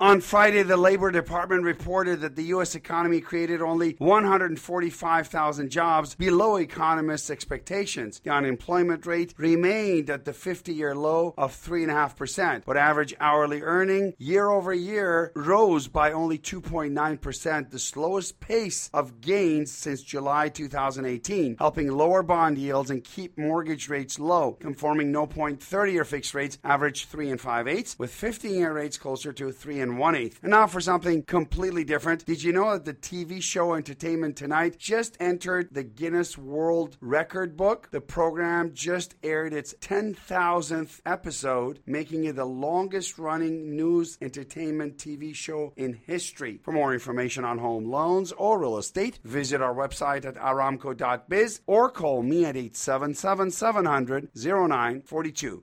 On Friday, the Labor Department reported that the U.S. economy created only 145,000 jobs, below economists' expectations. The unemployment rate remained at the 50 year low of 3.5%, but average hourly earning year over year rose by only 2.9%, the slowest pace of gains since July 2018, helping lower bond yields and keep mortgage rates low. Conforming no point 30 year fixed rates averaged 3 and 5 eighths, with 15 year rates closer to 3 and one eighth. And now for something completely different. Did you know that the TV show Entertainment Tonight just entered the Guinness World Record book? The program just aired its 10,000th episode, making it the longest running news entertainment TV show in history. For more information on home loans or real estate, visit our website at aramco.biz or call me at 877 700 0942.